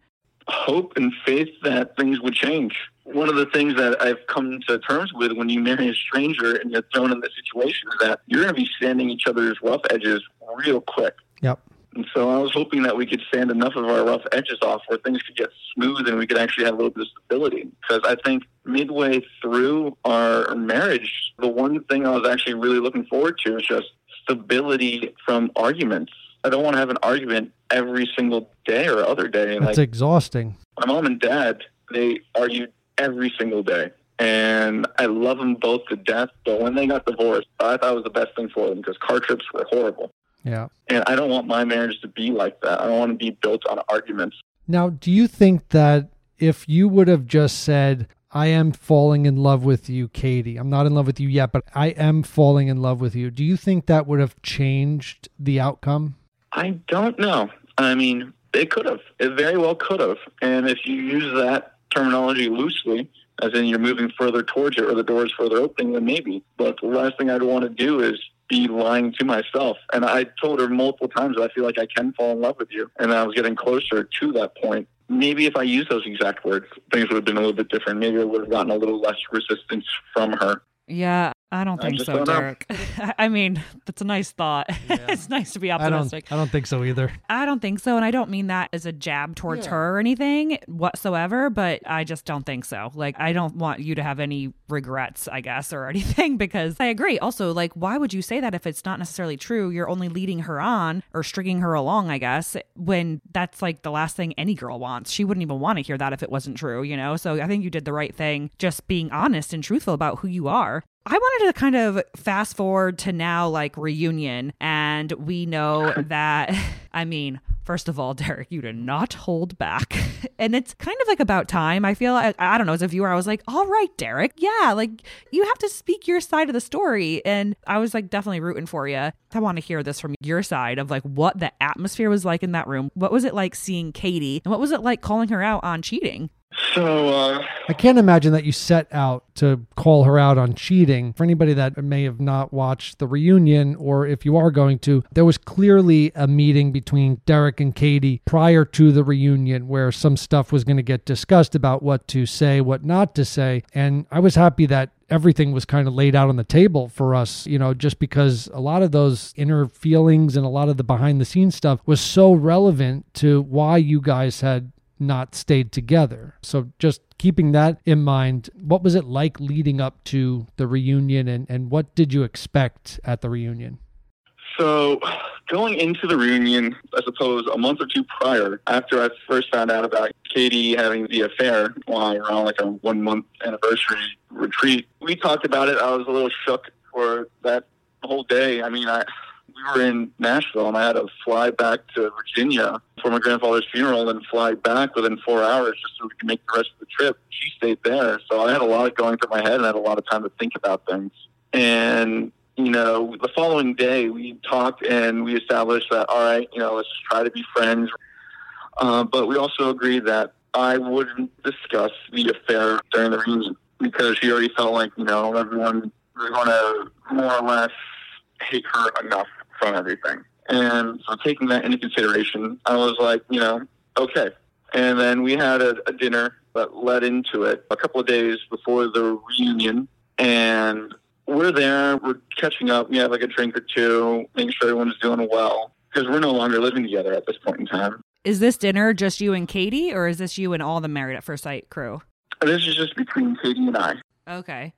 hope and faith that things would change. One of the things that I've come to terms with when you marry a stranger and you're thrown in this situation is that you're going to be sanding each other's rough edges real quick. Yep. And so I was hoping that we could sand enough of our rough edges off where things could get smooth and we could actually have a little bit of stability. Because I think midway through our marriage, the one thing I was actually really looking forward to is just stability from arguments. I don't want to have an argument every single day or other day. That's like exhausting. my mom and dad, they argued every single day. And I love them both to death. But when they got divorced, I thought it was the best thing for them because car trips were horrible. Yeah. And I don't want my marriage to be like that. I don't want to be built on arguments. Now, do you think that if you would have just said, I am falling in love with you, Katie. I'm not in love with you yet, but I am falling in love with you. Do you think that would have changed the outcome? I don't know. I mean, it could have. It very well could have. And if you use that terminology loosely, as in you're moving further towards it or the door is further opening, then maybe. But the last thing I'd want to do is be lying to myself. And I told her multiple times that I feel like I can fall in love with you. And I was getting closer to that point. Maybe if I used those exact words, things would have been a little bit different. Maybe I would have gotten a little less resistance from her. Yeah, I don't think so. Derek. I mean, that's a nice thought. it's nice to be I don't. optimistic. I don't think so either. I don't think so. And I don't mean that as a jab towards her or anything whatsoever, but I just don't think so. Like, I don't want you to have any regrets, I guess, or anything, because I agree. Also, like, why would you say that if it's not necessarily true? You're only leading her on or stringing her along, I guess, when that's like the last thing any girl wants. She wouldn't even want to hear that if it wasn't true, you know? So I think you did the right thing just being honest and truthful about who you are. I wanted to kind of fast forward to now, like reunion, and we know that, I mean, first of all, Derek, you did not hold back. And it's kind of like about time. I feel like, I don't know, as a viewer, I was like, all right, Derek, yeah, like you have to speak your side of the story. And I was like, definitely rooting for you. I want to hear this from your side of like what the atmosphere was like in that room. What was it like seeing Katie? And what was it like calling her out on cheating? So, uh, I can't imagine that you set out to call her out on cheating. For anybody that may have not watched the reunion, or if you are going to, there was clearly a meeting between Derek and Katie prior to the reunion where some stuff was going to get discussed about what to say, what not to say. And I was happy that everything was kind of laid out on the table for us, you know, just because a lot of those inner feelings and a lot of the behind the scenes stuff was so relevant to why you guys had not stayed together. So just keeping that in mind, what was it like leading up to the reunion and, and what did you expect at the reunion? So, going into the reunion, I suppose a month or two prior, after I first found out about Katie having the affair while we were on like a one month anniversary retreat, we talked about it. I was a little shook for that whole day. I mean, I we were in Nashville and I had to fly back to Virginia for my grandfather's funeral and fly back within four hours just so we could make the rest of the trip. She stayed there. So I had a lot going through my head and I had a lot of time to think about things. And you know, the following day we talked and we established that, all right, you know, let's just try to be friends. Uh, but we also agreed that I wouldn't discuss the affair during the reunion because she already felt like, you know, everyone was going to more or less hate her enough from everything. And so taking that into consideration, I was like, you know, okay. And then we had a, a dinner that led into it a couple of days before the reunion. And we're there, we're catching up. We have like a drink or two, making sure everyone's doing well because we're no longer living together at this point in time. Is this dinner just you and Katie, or is this you and all the Married at First Sight crew? This is just between Katie and I. Okay.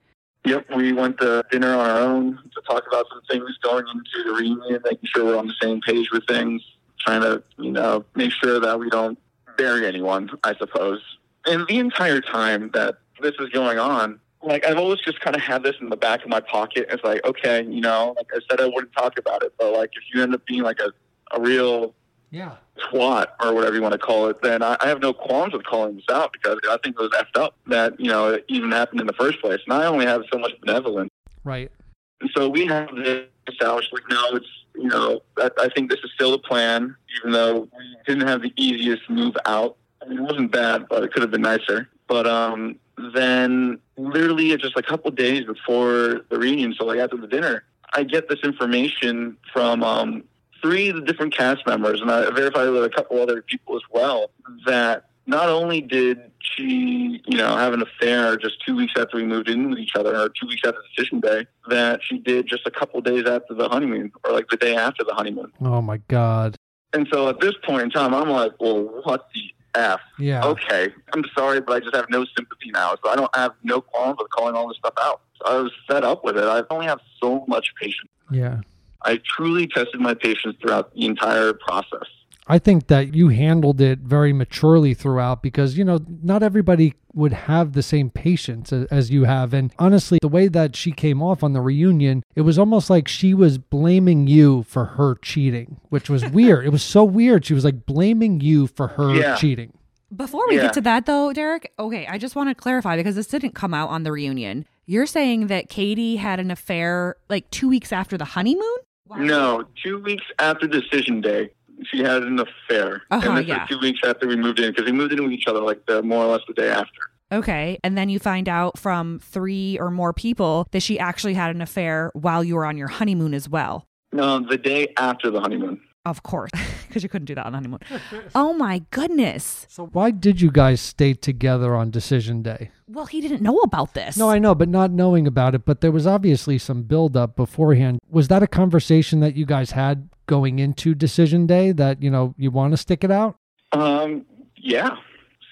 Yep, we went to dinner on our own to talk about some things going into the reunion, making sure we're on the same page with things, trying to, you know, make sure that we don't bury anyone, I suppose. And the entire time that this is going on, like I've always just kind of had this in the back of my pocket. It's like, okay, you know, like I said, I wouldn't talk about it, but like if you end up being like a, a real Yeah. twat or whatever you want to call it, then I, I have no qualms with calling this out because I think it was effed up that, you know, it even happened in the first place. And I only have so much benevolence. Right. And so we have this established, like, no, it's, you know, I, I think this is still the plan, even though we didn't have the easiest move out. I mean, it wasn't bad, but it could have been nicer. But um, then, literally, just a couple of days before the reunion, so like after the dinner, I get this information from um, three of the different cast members, and I verified with a couple other people as well, that not only did she, you know, have an affair just two weeks after we moved in with each other, or two weeks after decision day, that she did just a couple days after the honeymoon, or like the day after the honeymoon. Oh my God. And so at this point in time, I'm like, well, what the F? Yeah. Okay, I'm sorry, but I just have no sympathy now. So I don't have no qualms with calling all this stuff out. So I was fed up with it. I only have so much patience. Yeah. I truly tested my patience throughout the entire process. I think that you handled it very maturely throughout because, you know, not everybody would have the same patience as you have. And honestly, the way that she came off on the reunion, it was almost like she was blaming you for her cheating, which was weird. it was so weird. She was like blaming you for her Yeah. cheating. Before we Yeah. get to that, though, Derek, okay, I just want to clarify because this didn't come out on the reunion. You're saying that Katie had an affair like two weeks after the honeymoon? No, two weeks after decision day, she had an affair. Uh-huh, and this yeah. was two weeks after we moved in because we moved in with each other like the, more or less the day after. Okay. And then you find out from three or more people that she actually had an affair while you were on your honeymoon as well. No, the day after the honeymoon. Of course, because you couldn't do that on honeymoon. oh my goodness. So why did you guys stay together on decision day? Well, he didn't know about this. No, I know, but not knowing about it, but there was obviously some buildup beforehand. Was that a conversation that you guys had going into decision day that, you know, you want to stick it out? Um, yeah.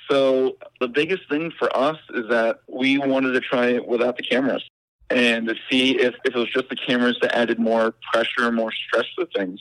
So the biggest thing for us is that we wanted to try it without the cameras and to see if, if it was just the cameras that added more pressure, more stress to things.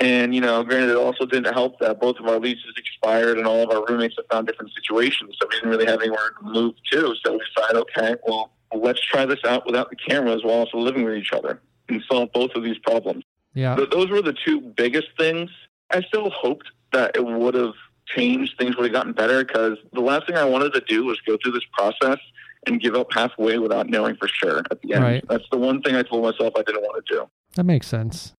And, you know, granted, it also didn't help that both of our leases expired and all of our roommates have found different situations. So we didn't really have anywhere to move to. So we decided, okay, well, let's try this out without the cameras while also living with each other and solve both of these problems. Yeah. Th- those were the two biggest things. I still hoped that it would have changed, things would have gotten better because the last thing I wanted to do was go through this process and give up halfway without knowing for sure at the end. Right. That's the one thing I told myself I didn't want to do. That makes sense.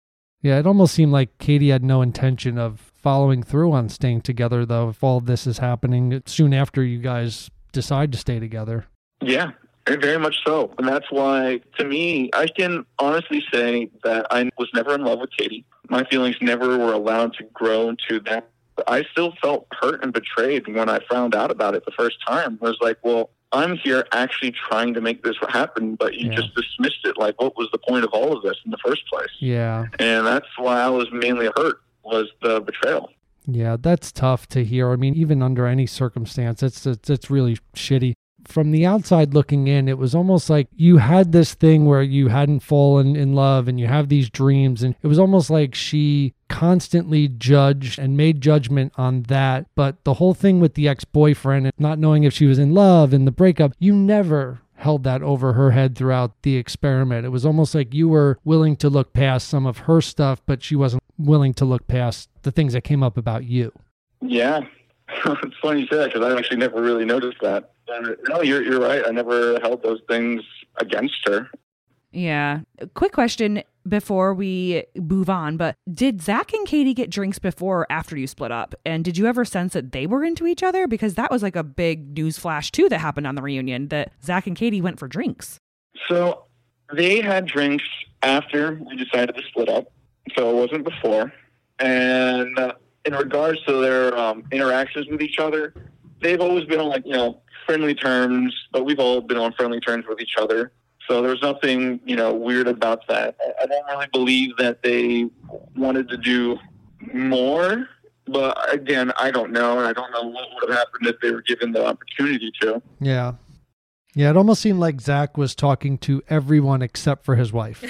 Yeah, it almost seemed like Katie had no intention of following through on staying together, though, if all this is happening soon after you guys decide to stay together. Yeah, very much so. And that's why, to me, I can honestly say that I was never in love with Katie. My feelings never were allowed to grow into that. I still felt hurt and betrayed when I found out about it the first time. I was like, well, I'm here actually trying to make this happen, but you Yeah. just dismissed it. Like, what was the point of all of this in the first place? Yeah. And that's why I was mainly hurt was the betrayal. Yeah, that's tough to hear. I mean, even under any circumstance, it's it's, it's really shitty. From the outside looking in, it was almost like you had this thing where you hadn't fallen in love and you have these dreams and it was almost like she constantly judged and made judgment on that. But the whole thing with the ex-boyfriend and not knowing if she was in love and the breakup, you never held that over her head throughout the experiment. It was almost like you were willing to look past some of her stuff, but she wasn't willing to look past the things that came up about you. Yeah. it's funny you say that because I actually never really noticed that. No, you're, you're right. I never held those things against her. Yeah. Quick question before we move on, but did Zach and Katie get drinks before or after you split up? And did you ever sense that they were into each other? Because that was like a big news flash too that happened on the reunion that Zach and Katie went for drinks. So they had drinks after we decided to split up. So it wasn't before. And in regards to their um, interactions with each other, they've always been on like, you know, friendly terms, but we've all been on friendly terms with each other. So there's nothing, you know, weird about that. I- I don't really believe that they wanted to do more. But again, I don't know. And I don't know what would have happened if they were given the opportunity to. Yeah. Yeah, it almost seemed like Zach was talking to everyone except for his wife.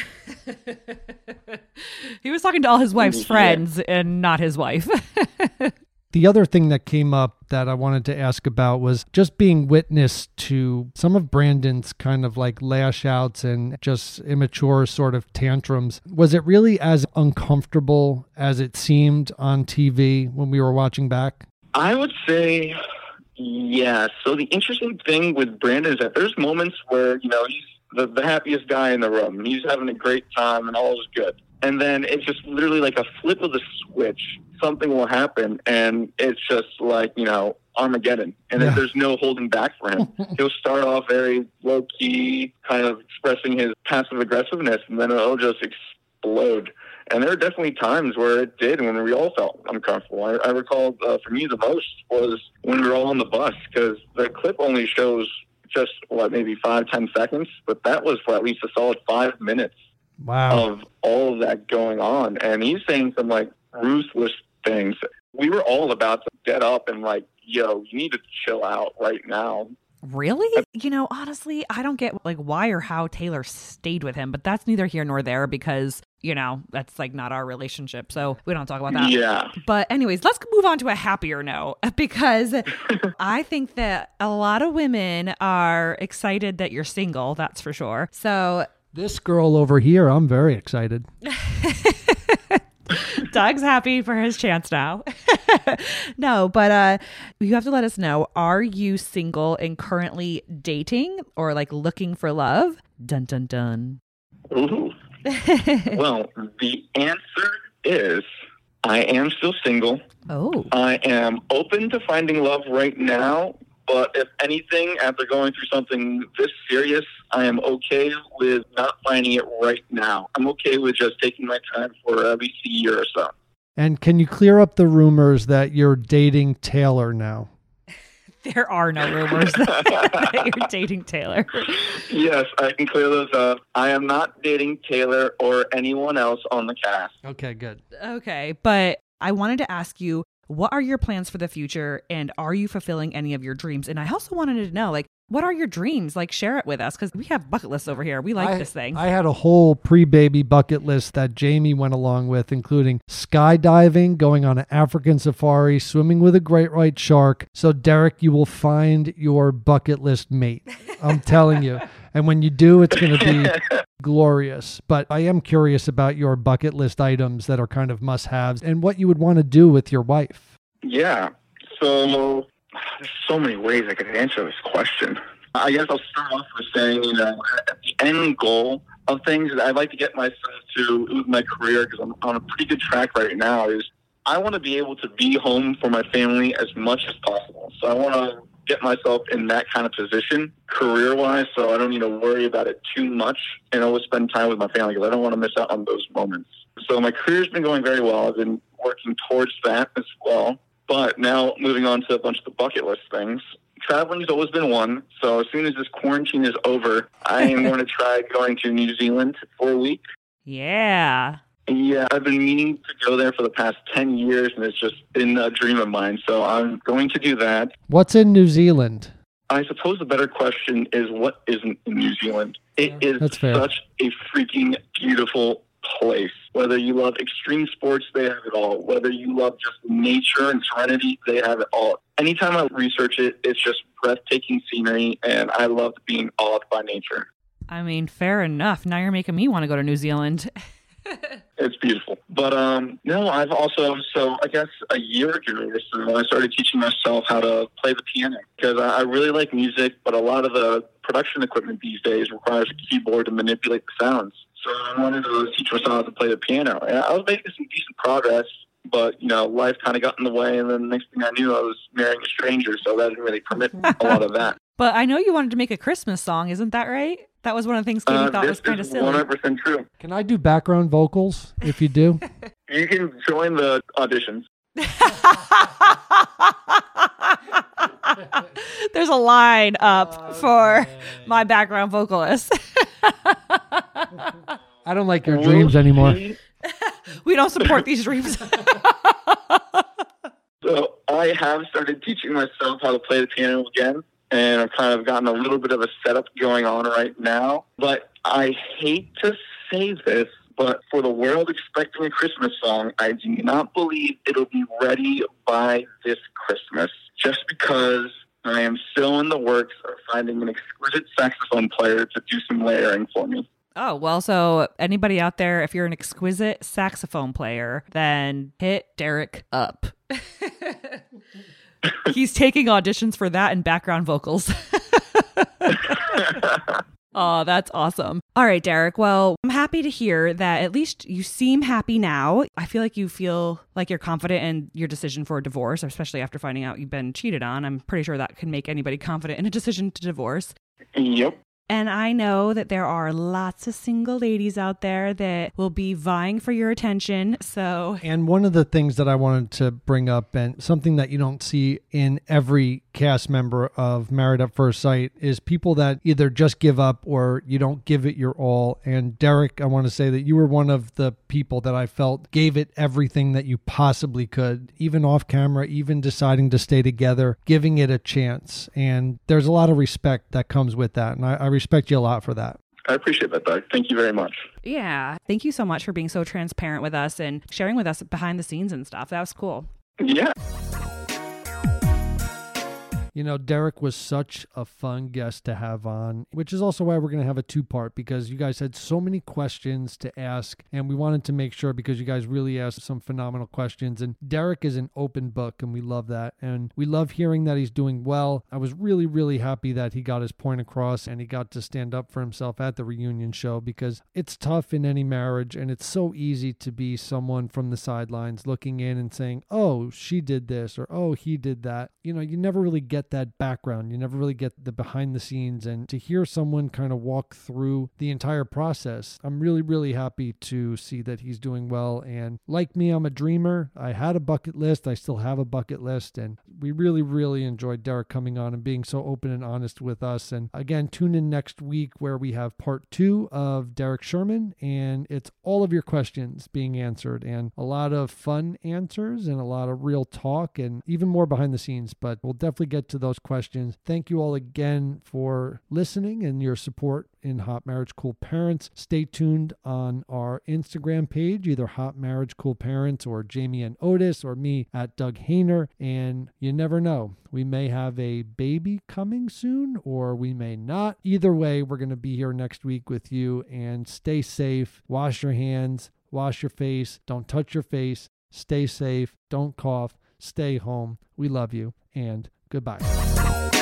he was talking to all his wife's Yeah. friends and not his wife. The other thing that came up that I wanted to ask about was just being witness to some of Brandon's kind of like lash outs and just immature sort of tantrums. Was it really as uncomfortable as it seemed on TV when we were watching back? I would say yes. So the interesting thing with Brandon is that there's moments where, you know, he's the, the happiest guy in the room. He's having a great time and all is good. And then it's just literally like a flip of the switch. Something will happen and it's just like, you know, Armageddon. And Yeah. there's no holding back for him. He'll start off very low key, kind of expressing his passive aggressiveness, and then it'll just explode. And there are definitely times where it did when we all felt uncomfortable. I, I recall uh, for me the most was when we were all on the bus because the clip only shows just what maybe five ten seconds, but that was for at least a solid five minutes Wow. of all of that going on. And he's saying some like ruthless things. We were all about to get up and like, yo, you need to chill out right now. really? You know, honestly, I don't get like why or how Taylor stayed with him, but that's neither here nor there because, you know, that's like not our relationship. So we don't talk about that. Yeah. But, anyways, let's move on to a happier note because I think that a lot of women are excited that you're single. That's for sure. So, This girl over here, I'm very excited. Doug's happy for his chance now. no, but uh you have to let us know are you single and currently dating or like looking for love? Dun dun dun. Ooh. well, the answer is I am still single. Oh. I am open to finding love right now, but if anything, after going through something this serious, I am okay with not finding it right now. I'm okay with just taking my time for at least a year or so. And can you clear up the rumors that you're dating Taylor now? There are no rumors that you're dating Taylor. Yes, I can clear those up. I am not dating Taylor or anyone else on the cast. Okay, good. Okay, but I wanted to ask you what are your plans for the future and are you fulfilling any of your dreams? And I also wanted to know like what are your dreams? Like share it with us cuz we have bucket lists over here. We like I, this thing. I had a whole pre-baby bucket list that Jamie went along with, including skydiving, going on an African safari, swimming with a great white shark. So Derek, you will find your bucket list mate. I'm telling you. And when you do, it's going to be glorious. But I am curious about your bucket list items that are kind of must-haves and what you would want to do with your wife. Yeah. So there's so many ways I could answer this question. I guess I'll start off with saying, you know, the end goal of things that I'd like to get myself to with my career, because I'm on a pretty good track right now, is I want to be able to be home for my family as much as possible. So I want to get myself in that kind of position career wise so I don't need to worry about it too much and always spend time with my family because I don't want to miss out on those moments. So my career's been going very well. I've been working towards that as well. But now moving on to a bunch of the bucket list things. Traveling has always been one. So as soon as this quarantine is over, I am going to try going to New Zealand for a week. yeah. Yeah, I've been meaning to go there for the past 10 years, and it's just been a dream of mine. So I'm going to do that. What's in New Zealand? I suppose the better question is what isn't in New Zealand? It is such a freaking beautiful place. Whether you love extreme sports, they have it all. Whether you love just nature and serenity, they have it all. Anytime I research it, it's just breathtaking scenery, and I love being awed by nature. I mean, fair enough. Now you're making me want to go to New Zealand. It's beautiful. But um, no, I've also so I guess a year ago or so I started teaching myself how to play the piano because I, I really like music, but a lot of the production equipment these days requires a keyboard to manipulate the sounds. So I wanted to teach myself how to play the piano. And I was making some decent progress, but you know, life kind of got in the way, and then the next thing I knew, I was marrying a stranger, so that didn't really permit a lot of that. But I know you wanted to make a Christmas song, isn't that right? That was one of the things Katie Uh, thought was this kind of silly. 100% true. Can I do background vocals if you do? You can join the auditions. There's a line up for my background vocalist. I don't like your dreams anymore. we don't support these dreams. So I have started teaching myself how to play the piano again, and I've kind of gotten a little bit of a setup going on right now. But I hate to say this, but for the world expecting a Christmas song, I do not believe it'll be ready by this Christmas. Just because I am still in the works of finding an exquisite saxophone player to do some layering for me. oh, well, so anybody out there, if you're an exquisite saxophone player, then hit Derek up. He's taking auditions for that and background vocals. Oh, that's awesome. All right, Derek. Well, I'm happy to hear that at least you seem happy now. I feel like you feel like you're confident in your decision for a divorce, especially after finding out you've been cheated on. I'm pretty sure that can make anybody confident in a decision to divorce. Yep. And I know that there are lots of single ladies out there that will be vying for your attention. So, And one of the things that I wanted to bring up, and something that you don't see in every cast member of Married at First Sight, is people that either just give up or you don't give it your all. And Derek, I want to say that you were one of the people that I felt gave it everything that you possibly could, even off camera, even deciding to stay together, giving it a chance. And there's a lot of respect that comes with that. And I, I respect you a lot for that. I appreciate that, Doug. Thank you very much. yeah, thank you so much for being so transparent with us and sharing with us behind the scenes and stuff. That was cool. Yeah. You know, Derek was such a fun guest to have on, which is also why we're going to have a two part because you guys had so many questions to ask. And we wanted to make sure because you guys really asked some phenomenal questions. And Derek is an open book, and we love that. And we love hearing that he's doing well. I was really, really happy that he got his point across and he got to stand up for himself at the reunion show because it's tough in any marriage and it's so easy to be someone from the sidelines looking in and saying, oh, she did this or oh, he did that. You know, you never really get that background. You never really get the behind the scenes. And to hear someone kind of walk through the entire process, I'm really, really happy to see that he's doing well. And like me, I'm a dreamer. I had a bucket list. I still have a bucket list. And we really, really enjoyed Derek coming on and being so open and honest with us. And again, tune in next week where we have part two of Derek Sherman. And it's all of your questions being answered and a lot of fun answers and a lot of real talk and even more behind the scenes. But we'll definitely get to those questions. Thank you all again for listening and your support in Hot Marriage Cool Parents. Stay tuned on our Instagram page, either Hot Marriage Cool Parents or Jamie and Otis or me at Doug Hehner. And you never know, we may have a baby coming soon or we may not. Either way, we're going to be here next week with you and stay safe, wash your hands, wash your face, don't touch your face, stay safe, don't cough, stay home. We love you and goodbye.